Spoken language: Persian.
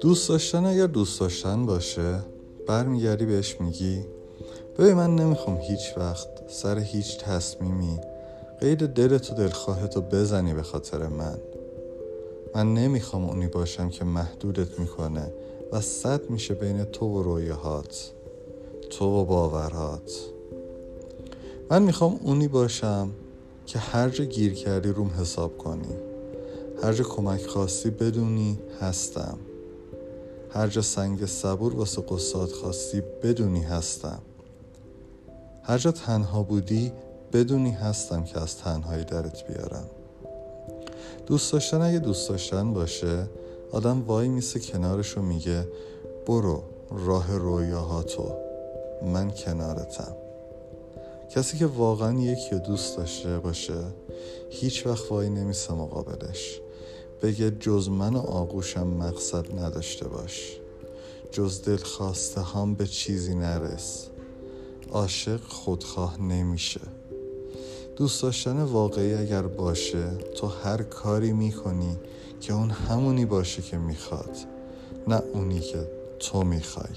دوست داشتن اگر دوست داشتن باشه برمیگردی بهش میگی ببین من نمی‌خوام هیچ وقت سر هیچ تصمیمی قید دلت و دلخواهتو بزنی به خاطر من. من نمی‌خوام اونی باشم که محدودت می‌کنه و صد میشه بین تو و رویاهات تو و باورهات. من می‌خوام اونی باشم که هر جا گیر کردی روم حساب کنی. هر جا کمک خواستی بدونی هستم. هر جا سنگ صبور واسه قصاد خواستی بدونی هستم. هر جا تنها بودی بدونی هستم که از تنهایی درت بیارم. دوست داشتن اگه دوست داشتن باشه آدم وای میسه کنارشو میگه برو راه رویاهاتو. من کنارتم. کسی که واقعا یکی رو دوست داشته باشه هیچ وقت وای نمیسه مقابلش بگه جز من و آغوشم مقصد نداشته باش. جز دل خواسته هم به چیزی نرس. عاشق خودخواه نمیشه. دوست داشتن واقعی اگر باشه تو هر کاری می‌کنی که اون همونی باشه که می‌خواد نه اونی که تو می‌خوای.